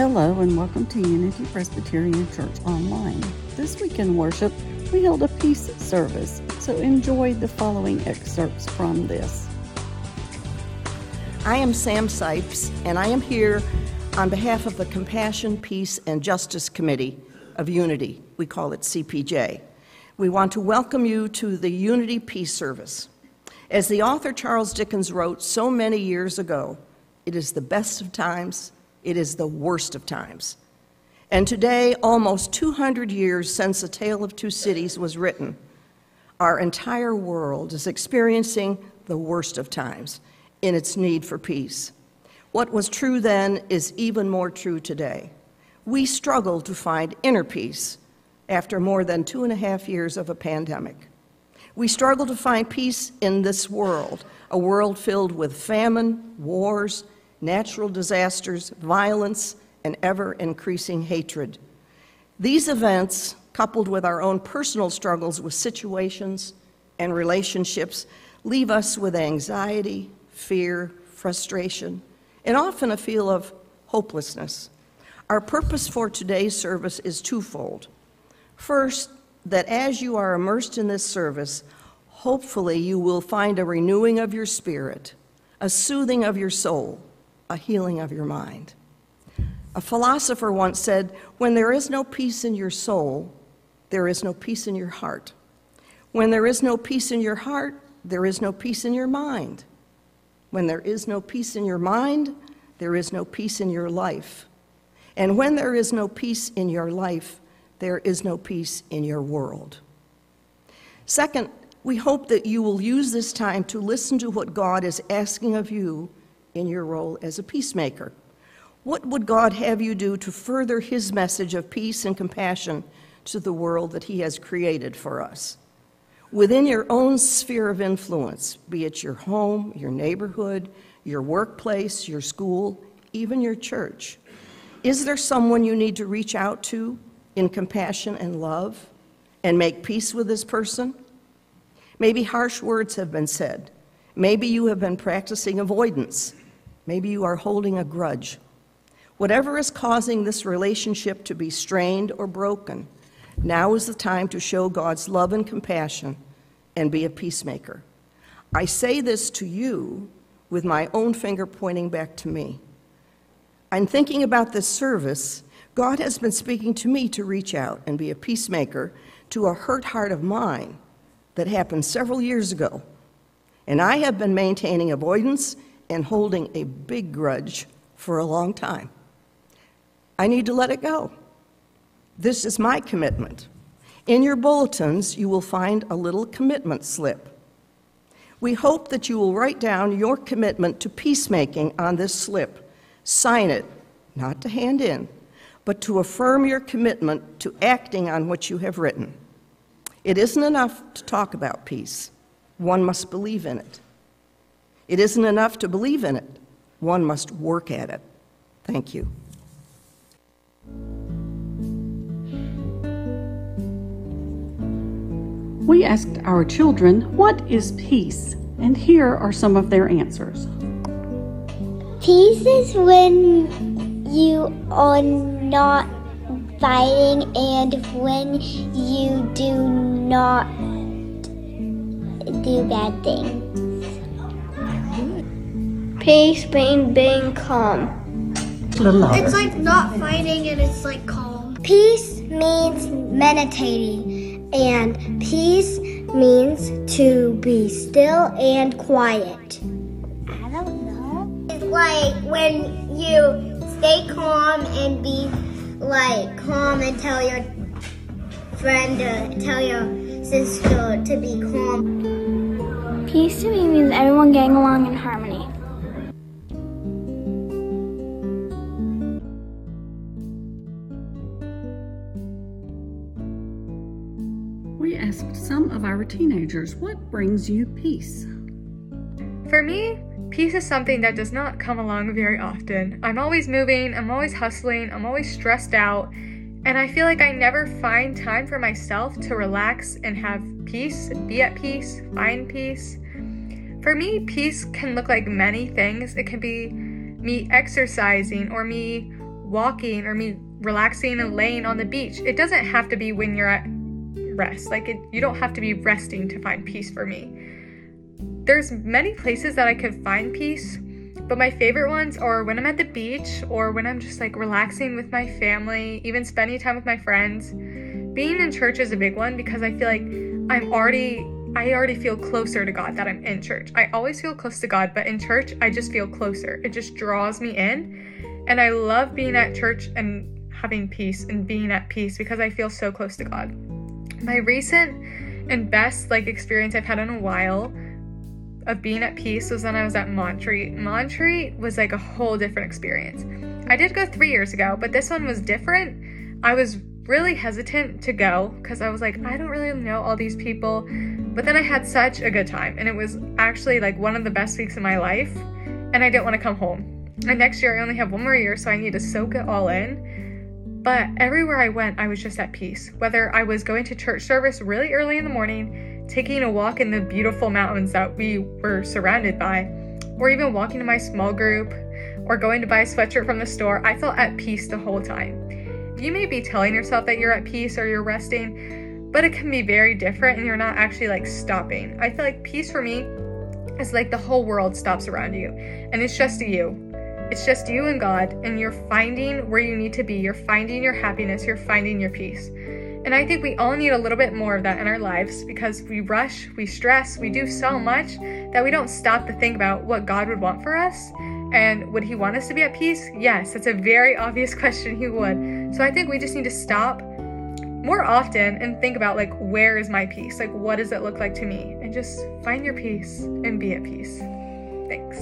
Hello and welcome to Unity Presbyterian Church Online. This week in worship, we held a peace service, so enjoy the following excerpts from this. I am Sam Sipes, and I am here on behalf of the Compassion, Peace, and Justice Committee of Unity. We call it CPJ. We want to welcome you to the Unity Peace Service. As the author Charles Dickens wrote so many years ago, it is the best of times it is the worst of times. And today, almost 200 years since A Tale of Two Cities was written, our entire world is experiencing the worst of times in its need for peace. What was true then is even more true today. We struggle to find inner peace after more than two and a half years of a pandemic. We struggle to find peace in this world, a world filled with famine, wars, natural disasters, violence, and ever increasing hatred. These events, coupled with our own personal struggles with situations and relationships, leave us with anxiety, fear, frustration, and often a feel of hopelessness. Our purpose for today's service is twofold. First, that as you are immersed in this service, hopefully you will find a renewing of your spirit, a soothing of your soul, a healing of your mind. A philosopher once said, When there is no peace in your soul, there is no peace in your heart. When there is no peace in your heart, there is no peace in your mind. When there is no peace in your mind, there is no peace in your life. And when there is no peace in your life, there is no peace in your world. Second, we hope that you will use this time to listen to what God is asking of you in your role as a peacemaker. What would God have you do to further His message of peace and compassion to the world that He has created for us? Within your own sphere of influence, be it your home, your neighborhood, your workplace, your school, even your church, is there someone you need to reach out to in compassion and love and make peace with this person? Maybe harsh words have been said. Maybe you have been practicing avoidance Maybe you are holding a grudge. Whatever is causing this relationship to be strained or broken, now is the time to show God's love and compassion and be a peacemaker. I say this to you with my own finger pointing back to me. I'm thinking about this service. God has been speaking to me to reach out and be a peacemaker to a hurt heart of mine that happened several years ago. And I have been maintaining avoidance and holding a big grudge for a long time. I need to let it go. This is my commitment. In your bulletins, you will find a little commitment slip. We hope that you will write down your commitment to peacemaking on this slip. Sign it, not to hand in, but to affirm your commitment to acting on what you have written. It isn't enough to talk about peace, one must believe in it. It isn't enough to believe in it, one must work at it. Thank you. We asked our children, What is peace? And here are some of their answers. Peace is when you are not fighting and when you do not do bad things. Peace being being calm. It's like not fighting and it's like calm. Peace means meditating, and peace means to be still and quiet. I don't know. It's like when you stay calm and be like calm and tell your friend to tell your sister to be calm. Peace to me means everyone getting along in harmony. We asked some of our teenagers, What brings you peace? For me, peace is something that does not come along very often. I'm always moving, I'm always hustling, I'm always stressed out, and I feel like I never find time for myself to relax and have peace, be at peace, find peace. For me, peace can look like many things. It can be me exercising or me walking or me relaxing and laying on the beach. It doesn't have to be when you're at rest. Like it, you don't have to be resting to find peace for me. There's many places that I could find peace, but my favorite ones are when I'm at the beach or when I'm just like relaxing with my family, even spending time with my friends. Being in church is a big one because I feel like I'm already I already feel closer to God that I'm in church. I always feel close to God, but in church I just feel closer. It just draws me in. And I love being at church and having peace and being at peace because I feel so close to God. My recent and best like experience I've had in a while of being at peace was when I was at Montreat. Montreat was like a whole different experience. I did go three years ago, but this one was different. I was really hesitant to go because I was like, I don't really know all these people. But then I had such a good time, and it was actually like one of the best weeks of my life, and I didn't want to come home. And next year, I only have one more year, so I need to soak it all in. But everywhere I went, I was just at peace. Whether I was going to church service really early in the morning, taking a walk in the beautiful mountains that we were surrounded by, or even walking to my small group, or going to buy a sweatshirt from the store, I felt at peace the whole time. You may be telling yourself that you're at peace or you're resting, but it can be very different and you're not actually like stopping. I feel like peace for me is like the whole world stops around you and it's just you. It's just you and God, and you're finding where you need to be. You're finding your happiness, you're finding your peace. And I think we all need a little bit more of that in our lives because we rush, we stress, we do so much that we don't stop to think about what God would want for us. And would He want us to be at peace? Yes, that's a very obvious question. He would. So I think we just need to stop more often and think about like, where is my peace? Like, what does it look like to me? And just find your peace and be at peace. Thanks.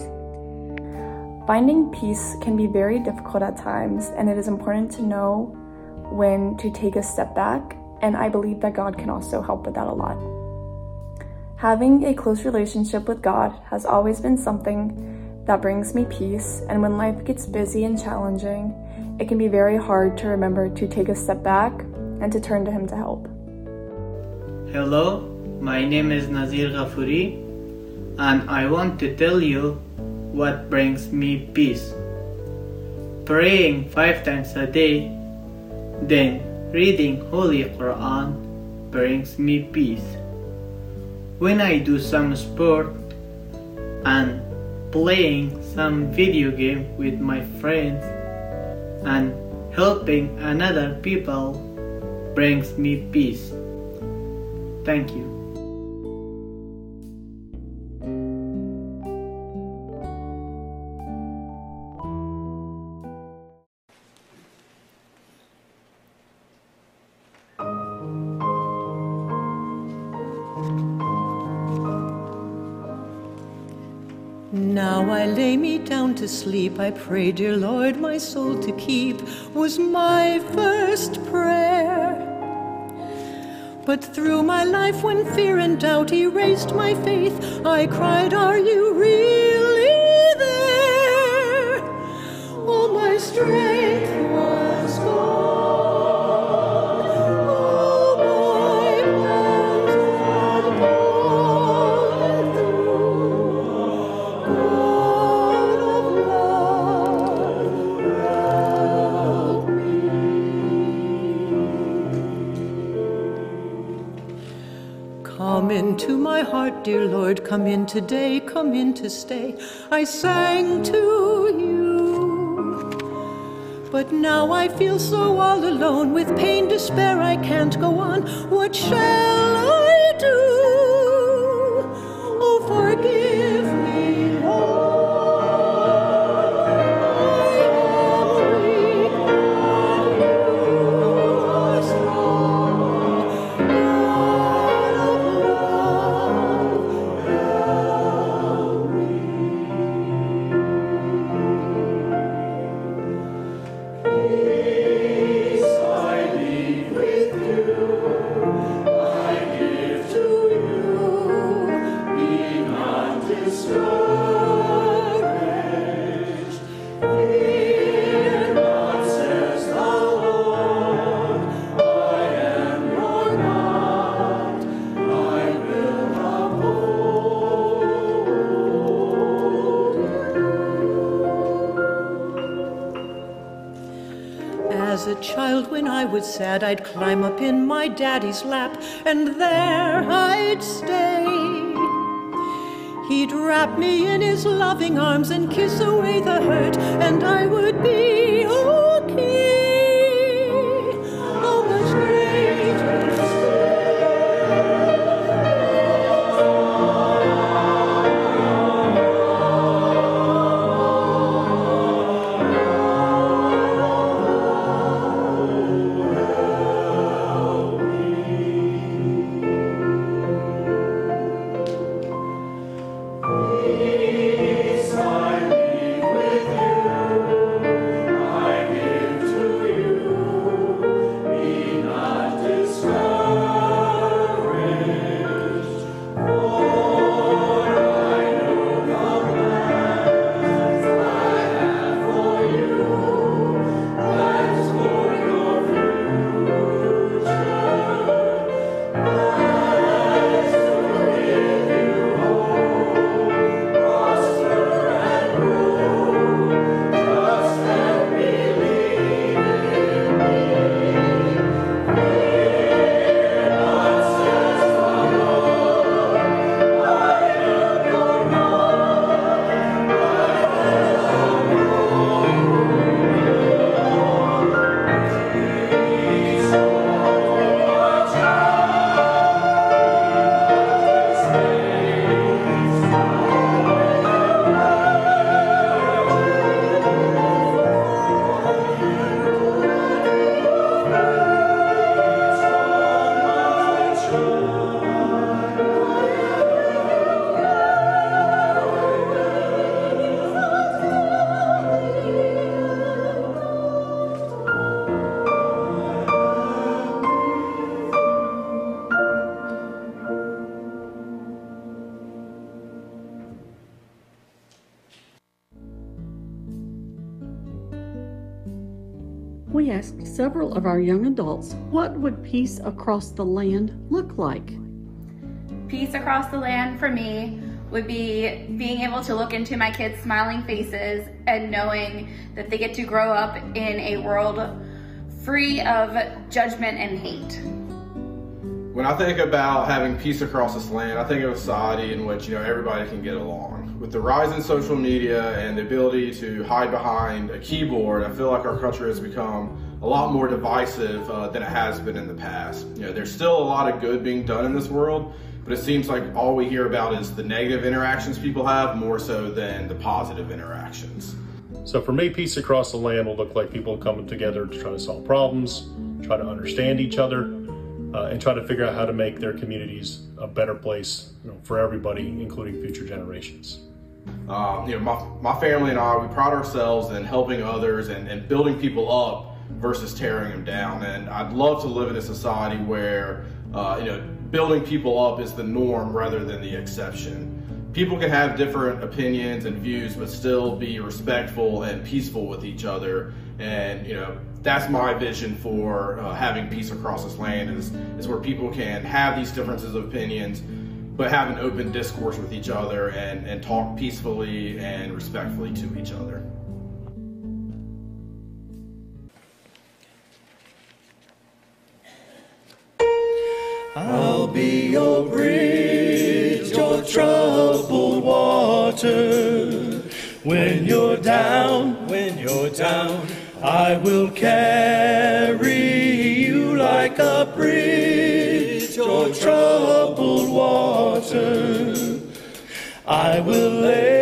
Finding peace can be very difficult at times, and it is important to know when to take a step back, and I believe that God can also help with that a lot. Having a close relationship with God has always been something that brings me peace, and when life gets busy and challenging, it can be very hard to remember to take a step back and to turn to Him to help. Hello, my name is Nazir Ghafuri, and I want to tell you what brings me peace. Praying five times a day then reading Holy Quran brings me peace. When I do some sport and playing some video game with my friends and helping another people brings me peace. Thank you. Sleep. I pray, dear Lord, my soul to keep, was my first prayer. But through my life, when fear and doubt erased my faith, I cried, Are you really there? All my strength dear Lord, come in today, come in to stay. I sang to you. But now I feel so all alone, with pain, despair, I can't go on. What shall I was sad, I'd climb up in my daddy's lap, and there I'd stay. He'd wrap me in his loving arms and kiss away the hurt, and I would be okay. Several of our young adults what would peace across the land look like? Peace across the land for me would be being able to look into my kids' smiling faces and knowing that they get to grow up in a world free of judgment and hate. When I think about having peace across this land, I think of a society in which you know everybody can get along. With the rise in social media and the ability to hide behind a keyboard, I feel like our country has become a lot more divisive uh, than it has been in the past. You know, there's still a lot of good being done in this world, but it seems like all we hear about is the negative interactions people have more so than the positive interactions. So for me, peace across the land will look like people coming together to try to solve problems, try to understand each other, uh, and try to figure out how to make their communities a better place you know, for everybody, including future generations. Um, you know, my, my family and I, we pride ourselves in helping others and, and building people up versus tearing them down. And I'd love to live in a society where, uh, you know, building people up is the norm rather than the exception. People can have different opinions and views, but still be respectful and peaceful with each other. And, you know, that's my vision for uh, having peace across this land is, is where people can have these differences of opinions, but have an open discourse with each other and, and talk peacefully and respectfully to each other. I'll be your bridge, your troubled water. When you're down, when you're down, I will carry you like a bridge, your troubled water. I will lay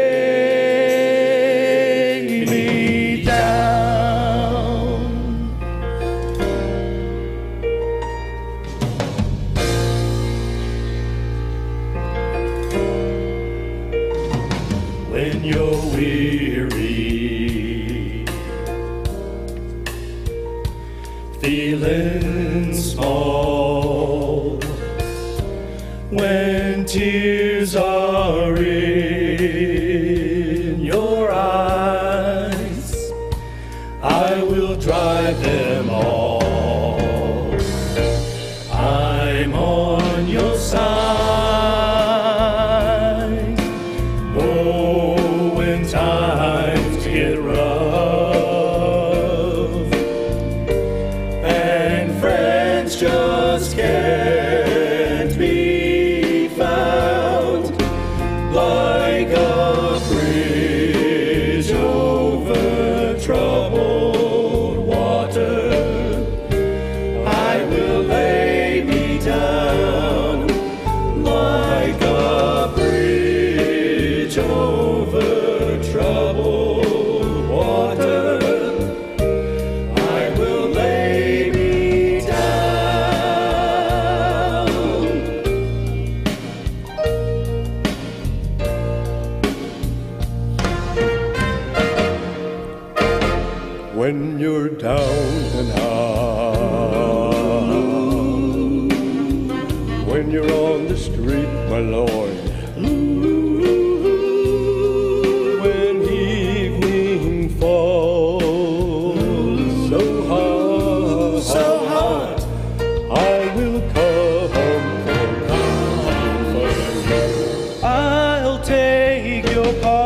Oh,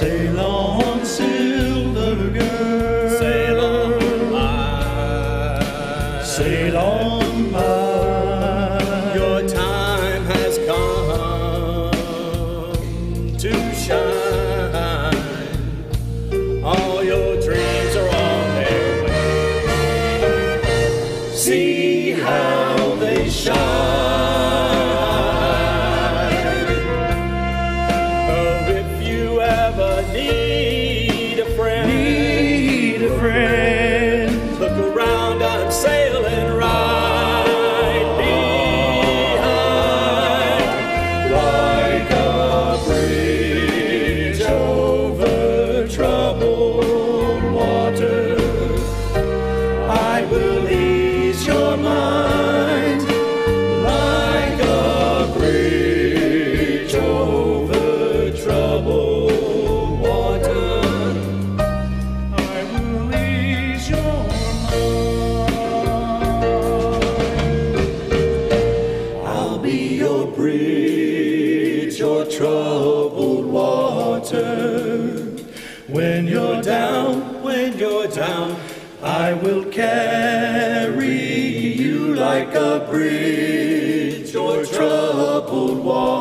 谁老？carry you like a bridge or troubled water.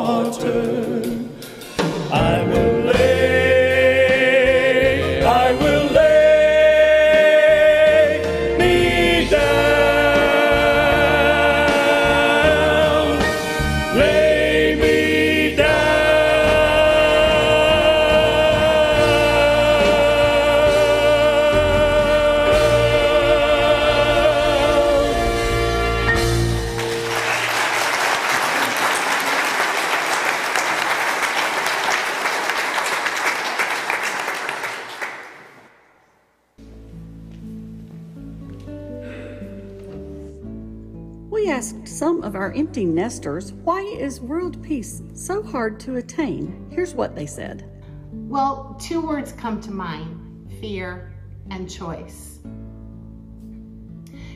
why is world peace so hard to attain? Here's what they said. Well, two words come to mind fear and choice.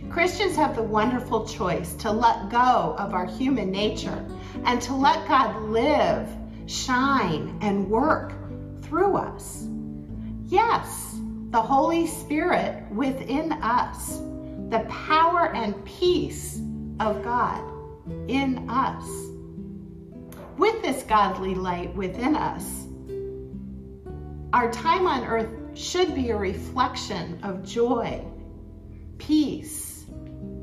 Christians have the wonderful choice to let go of our human nature and to let God live, shine, and work through us. Yes, the Holy Spirit within us, the power and peace of God in us, with this godly light within us, our time on earth should be a reflection of joy, peace,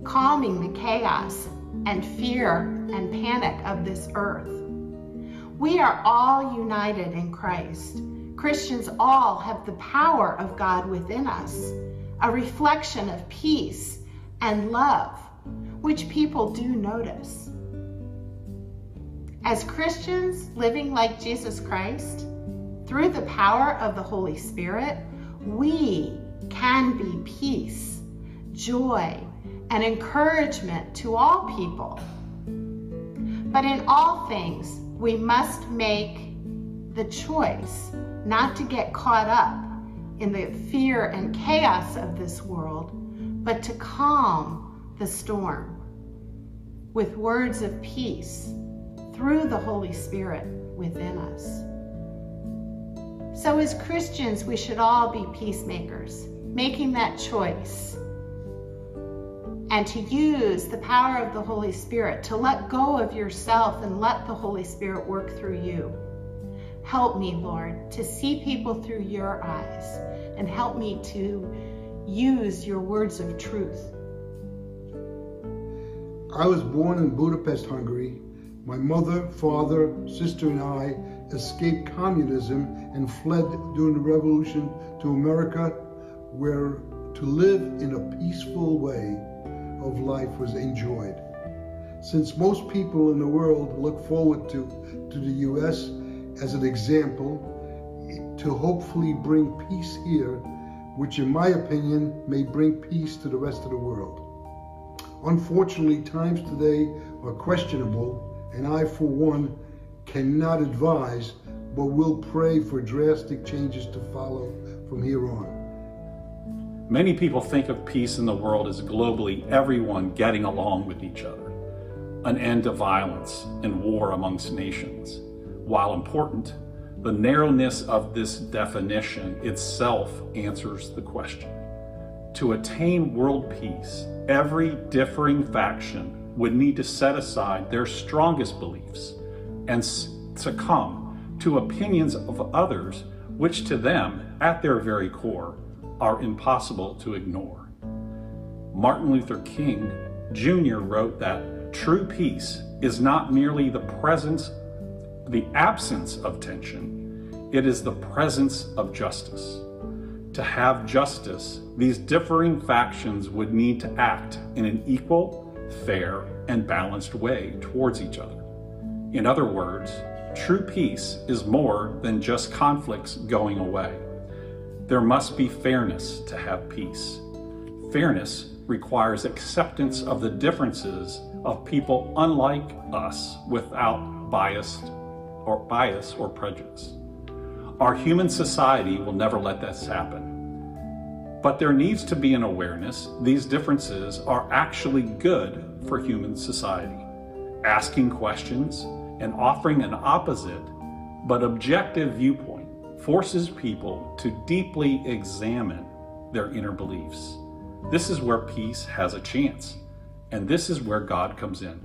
calming the chaos and fear and panic of this earth. We are all united in Christ. Christians all have the power of God within us, a reflection of peace and love which people do notice. As Christians living like Jesus Christ, through the power of the Holy Spirit, we can be peace, joy, and encouragement to all people. But in all things, we must make the choice not to get caught up in the fear and chaos of this world, but to calm the storm with words of peace through the Holy Spirit within us. So, as Christians, we should all be peacemakers, making that choice and to use the power of the Holy Spirit to let go of yourself and let the Holy Spirit work through you. Help me, Lord, to see people through your eyes and help me to use your words of truth. I was born in Budapest, Hungary. My mother, father, sister, and I escaped communism and fled during the revolution to America, where to live in a peaceful way of life was enjoyed. Since most people in the world look forward to, to the US as an example to hopefully bring peace here, which in my opinion may bring peace to the rest of the world. Unfortunately, times today are questionable, and I, for one, cannot advise, but will pray for drastic changes to follow from here on. Many people think of peace in the world as globally everyone getting along with each other, an end to violence and war amongst nations. While important, the narrowness of this definition itself answers the question. To attain world peace, every differing faction would need to set aside their strongest beliefs and succumb to opinions of others, which to them, at their very core, are impossible to ignore. Martin Luther King Jr. wrote that true peace is not merely the presence, the absence of tension, it is the presence of justice. To have justice, these differing factions would need to act in an equal, fair, and balanced way towards each other. In other words, true peace is more than just conflicts going away. There must be fairness to have peace. Fairness requires acceptance of the differences of people unlike us without bias or bias or prejudice. Our human society will never let this happen. But there needs to be an awareness these differences are actually good for human society. Asking questions and offering an opposite but objective viewpoint forces people to deeply examine their inner beliefs. This is where peace has a chance, and this is where God comes in.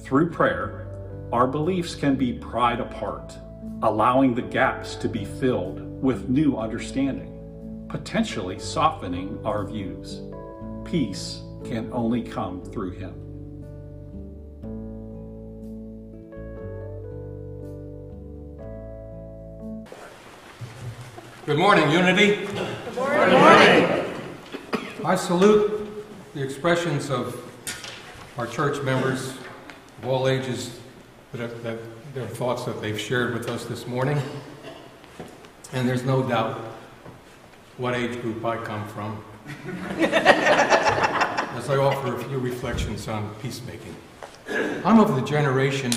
Through prayer, our beliefs can be pried apart, allowing the gaps to be filled with new understanding, potentially softening our views. Peace can only come through Him. Good morning, Unity. Good morning. Good morning. I salute the expressions of our church members of all ages that, have, that their thoughts that they've shared with us this morning. And there's no doubt what age group I come from as I offer a few reflections on peacemaking. I'm of the generation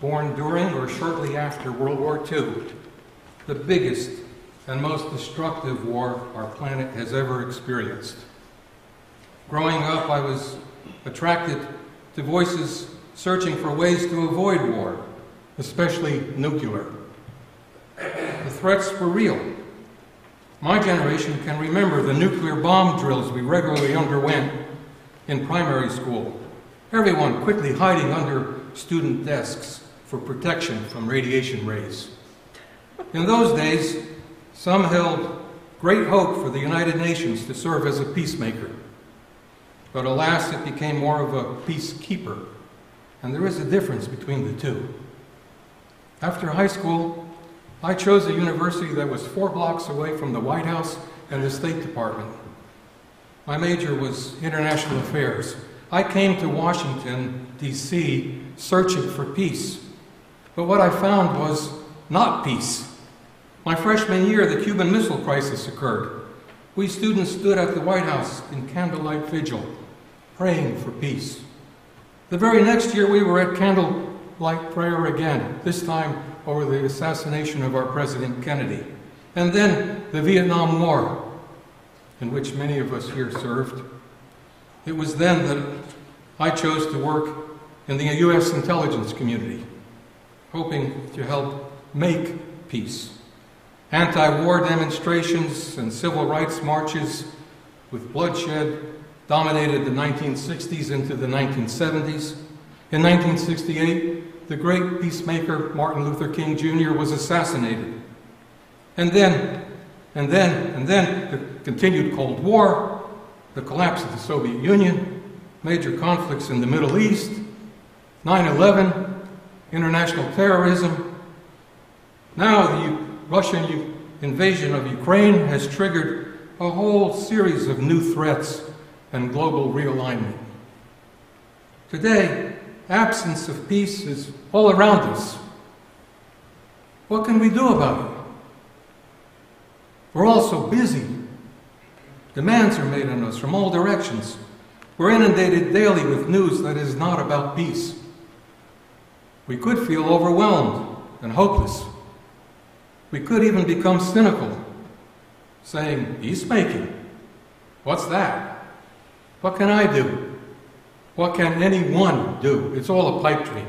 born during or shortly after World War II, the biggest and most destructive war our planet has ever experienced. Growing up, I was attracted to voices searching for ways to avoid war, especially nuclear. The threats were real. My generation can remember the nuclear bomb drills we regularly underwent in primary school, everyone quickly hiding under student desks for protection from radiation rays. In those days, some held great hope for the United Nations to serve as a peacemaker. But alas, it became more of a peacekeeper, and there is a difference between the two. After high school, I chose a university that was four blocks away from the White House and the State Department. My major was international affairs. I came to Washington, D.C., searching for peace. But what I found was not peace. My freshman year, the Cuban Missile Crisis occurred. We students stood at the White House in candlelight vigil, praying for peace. The very next year, we were at candlelight prayer again, this time over the assassination of our President Kennedy. And then the Vietnam War, in which many of us here served. It was then that I chose to work in the U.S. intelligence community, hoping to help make peace anti war demonstrations and civil rights marches with bloodshed dominated the 1960s into the 1970s. In 1968, the great peacemaker Martin Luther King Jr. was assassinated. And then, and then, and then the continued Cold War, the collapse of the Soviet Union, major conflicts in the Middle East, 9 11, international terrorism. Now the Russian invasion of Ukraine has triggered a whole series of new threats and global realignment. Today, absence of peace is all around us. What can we do about it? We're all so busy. Demands are made on us from all directions. We're inundated daily with news that is not about peace. We could feel overwhelmed and hopeless. We could even become cynical, saying, Peacemaking? What's that? What can I do? What can anyone do? It's all a pipe dream.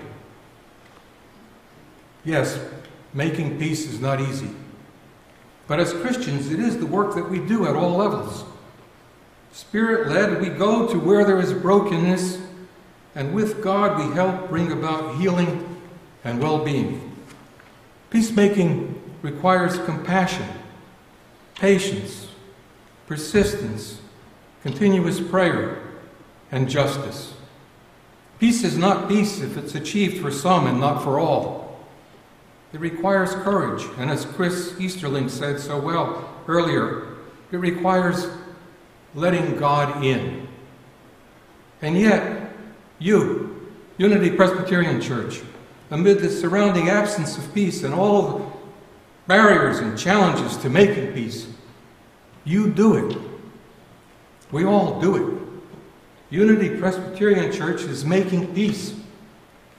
Yes, making peace is not easy. But as Christians, it is the work that we do at all levels. Spirit led, we go to where there is brokenness, and with God, we help bring about healing and well being. Peacemaking requires compassion, patience, persistence, continuous prayer, and justice. Peace is not peace if it's achieved for some and not for all. It requires courage, and as Chris Easterling said so well earlier, it requires letting God in. And yet, you, Unity Presbyterian Church, amid the surrounding absence of peace and all the barriers and challenges to making peace. You do it. We all do it. Unity Presbyterian Church is making peace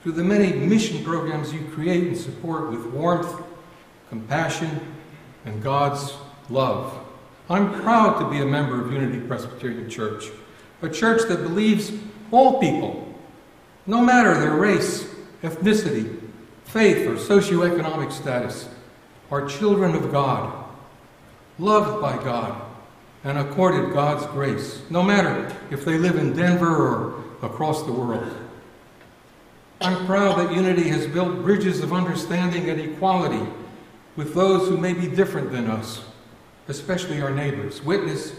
through the many mission programs you create and support with warmth, compassion, and God's love. I'm proud to be a member of Unity Presbyterian Church, a church that believes all people, no matter their race, ethnicity, faith, or socioeconomic status, are children of God, loved by God, and accorded God's grace, no matter if they live in Denver or across the world. I'm proud that Unity has built bridges of understanding and equality with those who may be different than us, especially our neighbors. Witness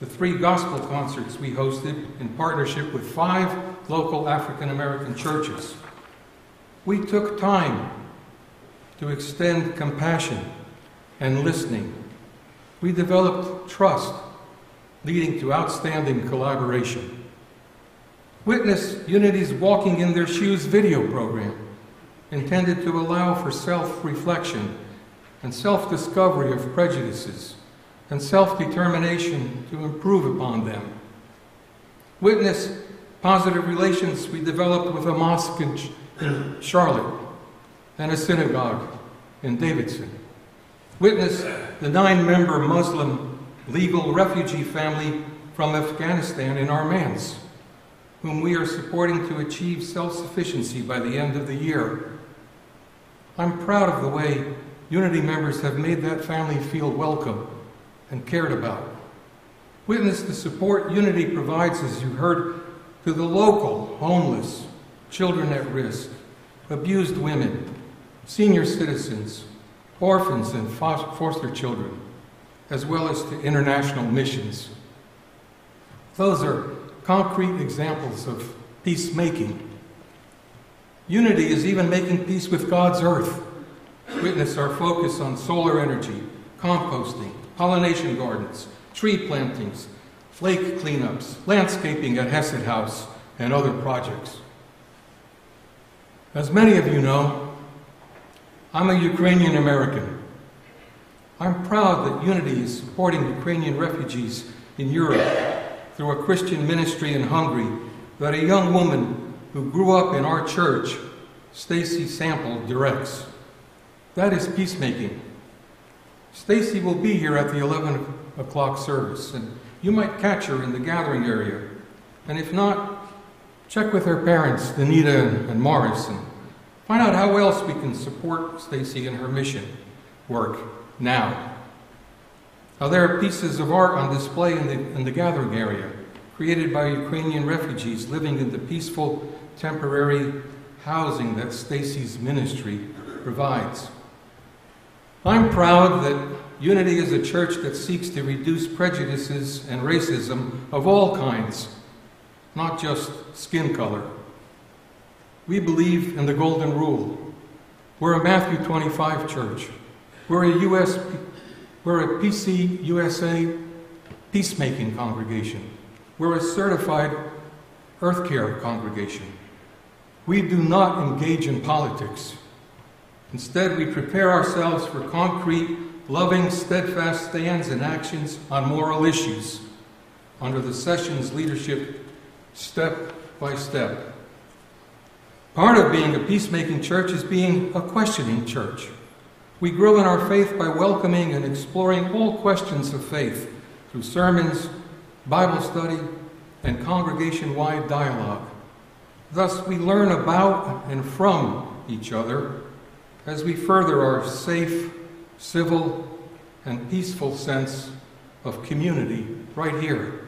the three gospel concerts we hosted in partnership with five local African American churches. We took time to extend compassion and listening. We developed trust, leading to outstanding collaboration. Witness Unity's Walking in Their Shoes video program, intended to allow for self reflection and self discovery of prejudices and self determination to improve upon them. Witness positive relations we developed with a mosque in Charlotte and a synagogue in Davidson. Witness the nine member Muslim legal refugee family from Afghanistan in Armans, whom we are supporting to achieve self sufficiency by the end of the year. I'm proud of the way Unity members have made that family feel welcome and cared about. Witness the support Unity provides, as you heard, to the local homeless, children at risk, abused women, senior citizens, orphans, and foster children. As well as to international missions. Those are concrete examples of peacemaking. Unity is even making peace with God's earth. Witness our focus on solar energy, composting, pollination gardens, tree plantings, flake cleanups, landscaping at Hesed House, and other projects. As many of you know, I'm a Ukrainian American. I'm proud that Unity is supporting Ukrainian refugees in Europe through a Christian ministry in Hungary that a young woman who grew up in our church, Stacy Sample, directs. That is peacemaking. Stacy will be here at the 11 o'clock service, and you might catch her in the gathering area. And if not, check with her parents, Danita and, Morris, and find out how else we can support Stacy in her mission work now. Now, there are pieces of art on display in the, in the gathering area, created by Ukrainian refugees living in the peaceful temporary housing that Stacy's ministry provides. I'm proud that Unity is a church that seeks to reduce prejudices and racism of all kinds, not just skin color. We believe in the Golden Rule. We're a Matthew 25 church. We're a US, we're a PC USA peacemaking congregation. We're a certified Earth Care congregation. We do not engage in politics. Instead, we prepare ourselves for concrete, loving, steadfast stands and actions on moral issues under the session's leadership, step by step. Part of being a peacemaking church is being a questioning church. We grow in our faith by welcoming and exploring all questions of faith through sermons, Bible study, and congregation wide dialogue. Thus, we learn about and from each other as we further our safe, civil, and peaceful sense of community right here.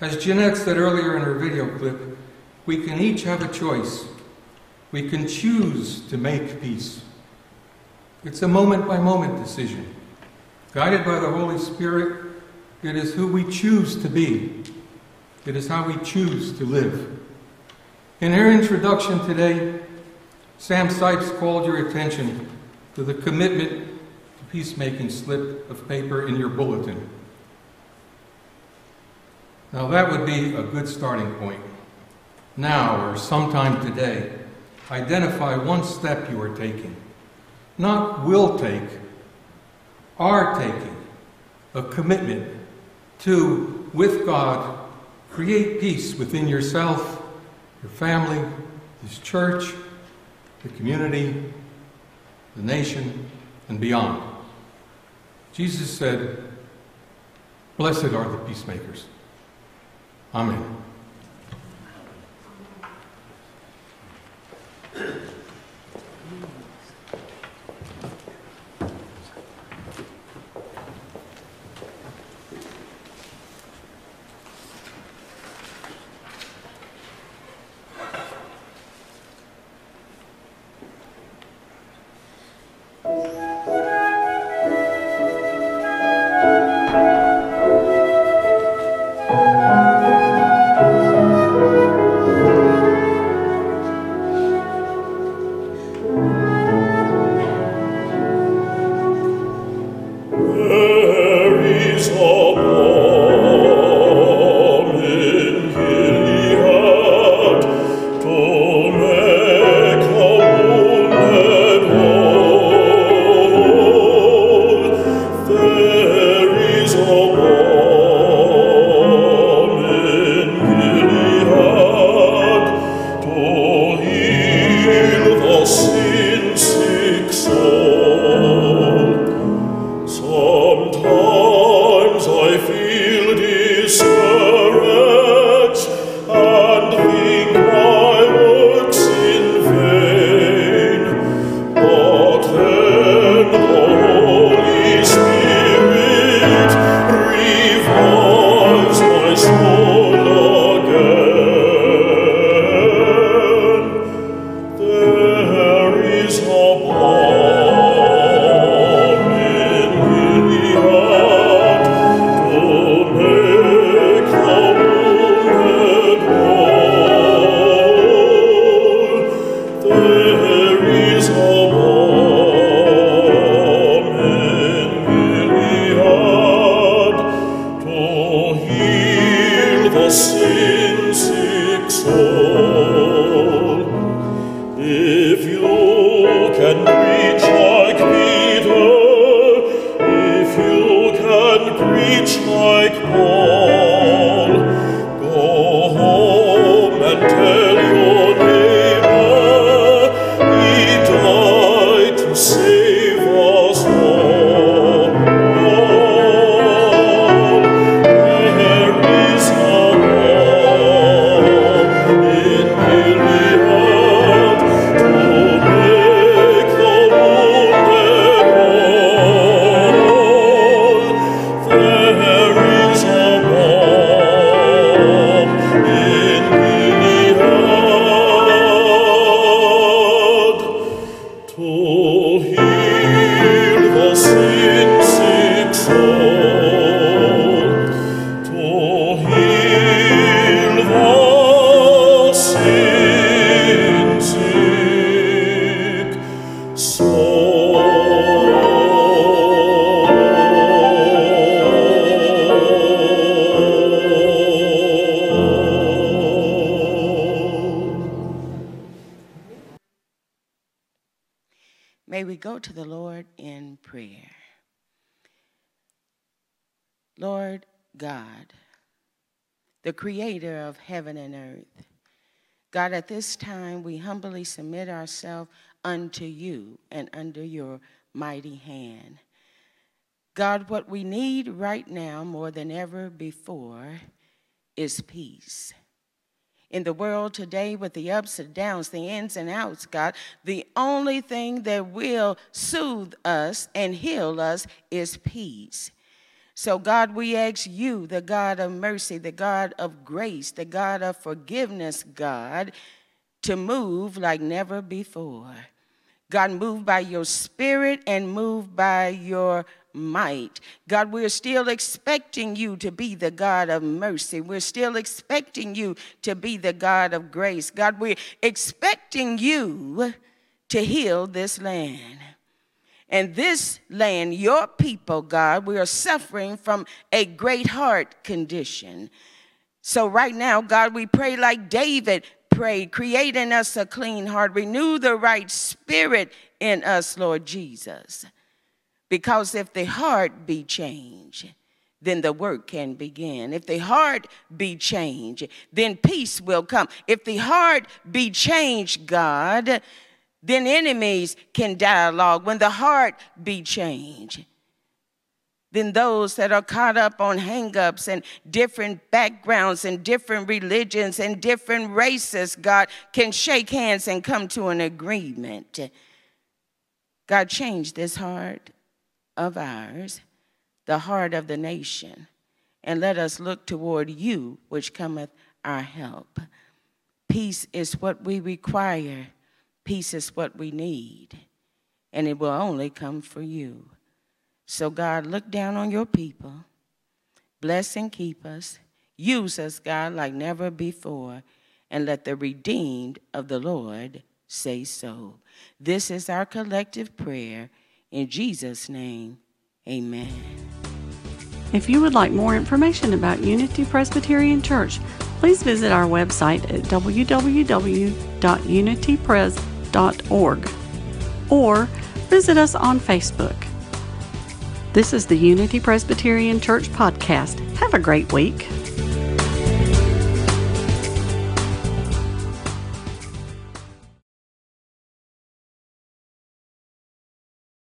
As Jeanette said earlier in her video clip, we can each have a choice. We can choose to make peace. It's a moment by moment decision. Guided by the Holy Spirit, it is who we choose to be. It is how we choose to live. In her introduction today, Sam Sipes called your attention to the commitment to peacemaking slip of paper in your bulletin. Now, that would be a good starting point. Now, or sometime today, identify one step you are taking. Not will take, are taking a commitment to, with God, create peace within yourself, your family, this church, the community, the nation, and beyond. Jesus said, Blessed are the peacemakers. Amen. God, at this time we humbly submit ourselves unto you and under your mighty hand. God, what we need right now more than ever before is peace. In the world today, with the ups and downs, the ins and outs, God, the only thing that will soothe us and heal us is peace. So, God, we ask you, the God of mercy, the God of grace, the God of forgiveness, God, to move like never before. God, move by your spirit and move by your might. God, we're still expecting you to be the God of mercy. We're still expecting you to be the God of grace. God, we're expecting you to heal this land. And this land, your people, God, we are suffering from a great heart condition. So, right now, God, we pray like David prayed create in us a clean heart, renew the right spirit in us, Lord Jesus. Because if the heart be changed, then the work can begin. If the heart be changed, then peace will come. If the heart be changed, God, then enemies can dialogue. When the heart be changed, then those that are caught up on hangups and different backgrounds and different religions and different races, God, can shake hands and come to an agreement. God, change this heart of ours, the heart of the nation, and let us look toward you, which cometh our help. Peace is what we require, peace is what we need, and it will only come for you. So, God, look down on your people, bless and keep us, use us, God, like never before, and let the redeemed of the Lord say so. This is our collective prayer in Jesus' name, amen. If you would like more information about Unity Presbyterian Church, please visit our website at www.unitypres.org or visit us on Facebook. This is the Unity Presbyterian Church podcast. Have a great week.